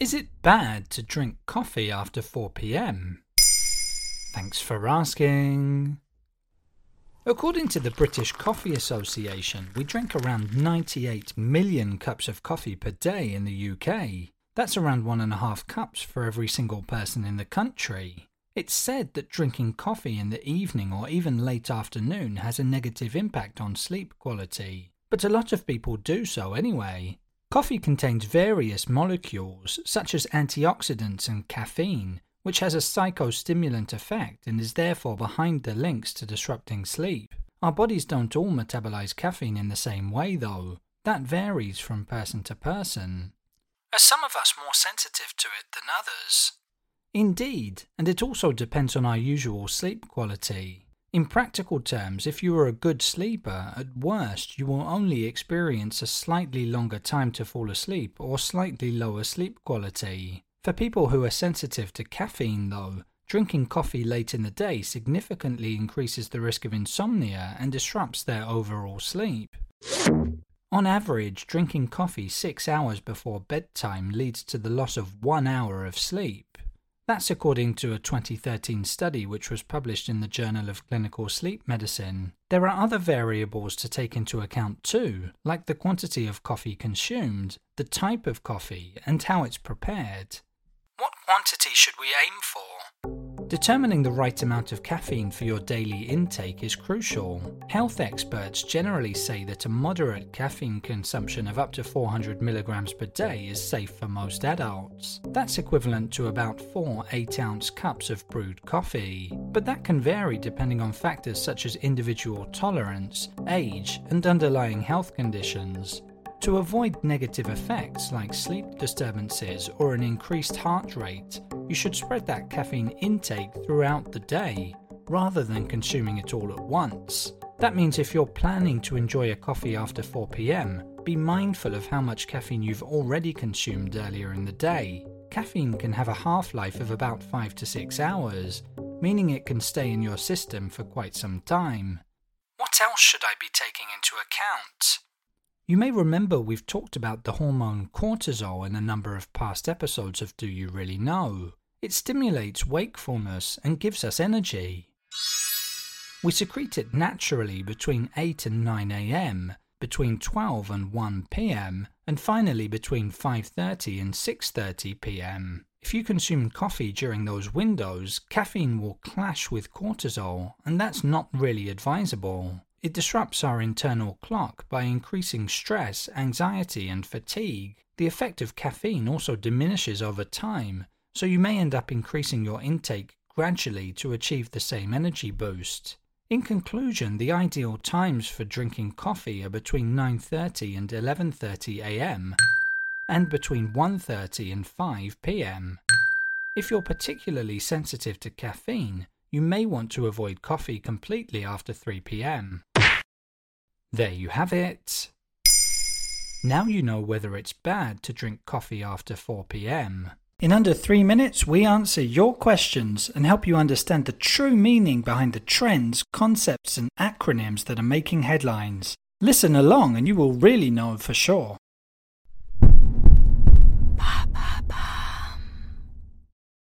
Is it bad to drink coffee after 4 pm? Thanks for asking. According to the British Coffee Association, we drink around 98 million cups of coffee per day in the UK. That's around one and a half cups for every single person in the country. It's said that drinking coffee in the evening or even late afternoon has a negative impact on sleep quality, but a lot of people do so anyway. Coffee contains various molecules, such as antioxidants and caffeine, which has a psychostimulant effect and is therefore behind the links to disrupting sleep. Our bodies don't all metabolize caffeine in the same way, though. That varies from person to person. Are some of us more sensitive to it than others? Indeed, and it also depends on our usual sleep quality. In practical terms, if you are a good sleeper, at worst you will only experience a slightly longer time to fall asleep or slightly lower sleep quality. For people who are sensitive to caffeine, though, drinking coffee late in the day significantly increases the risk of insomnia and disrupts their overall sleep. On average, drinking coffee six hours before bedtime leads to the loss of one hour of sleep. That's according to a 2013 study which was published in the Journal of Clinical Sleep Medicine. There are other variables to take into account too, like the quantity of coffee consumed, the type of coffee, and how it's prepared. What quantity should we aim for? Determining the right amount of caffeine for your daily intake is crucial. Health experts generally say that a moderate caffeine consumption of up to 400 milligrams per day is safe for most adults. That's equivalent to about 4 8 ounce cups of brewed coffee. But that can vary depending on factors such as individual tolerance, age, and underlying health conditions. To avoid negative effects like sleep disturbances or an increased heart rate, you should spread that caffeine intake throughout the day rather than consuming it all at once. That means if you're planning to enjoy a coffee after 4 pm, be mindful of how much caffeine you've already consumed earlier in the day. Caffeine can have a half life of about 5 to 6 hours, meaning it can stay in your system for quite some time. What else should I be taking into account? You may remember we've talked about the hormone cortisol in a number of past episodes of Do You Really Know? It stimulates wakefulness and gives us energy. We secrete it naturally between 8 and 9 am, between 12 and 1 pm, and finally between 5:30 and 6:30 pm. If you consume coffee during those windows, caffeine will clash with cortisol, and that's not really advisable. It disrupts our internal clock by increasing stress, anxiety, and fatigue. The effect of caffeine also diminishes over time, so you may end up increasing your intake gradually to achieve the same energy boost. In conclusion, the ideal times for drinking coffee are between 9:30 and 11:30 a.m. and between 1:30 and 5 p.m. If you're particularly sensitive to caffeine, you may want to avoid coffee completely after 3 pm. There you have it. Now you know whether it's bad to drink coffee after 4 pm. In under three minutes, we answer your questions and help you understand the true meaning behind the trends, concepts, and acronyms that are making headlines. Listen along and you will really know for sure.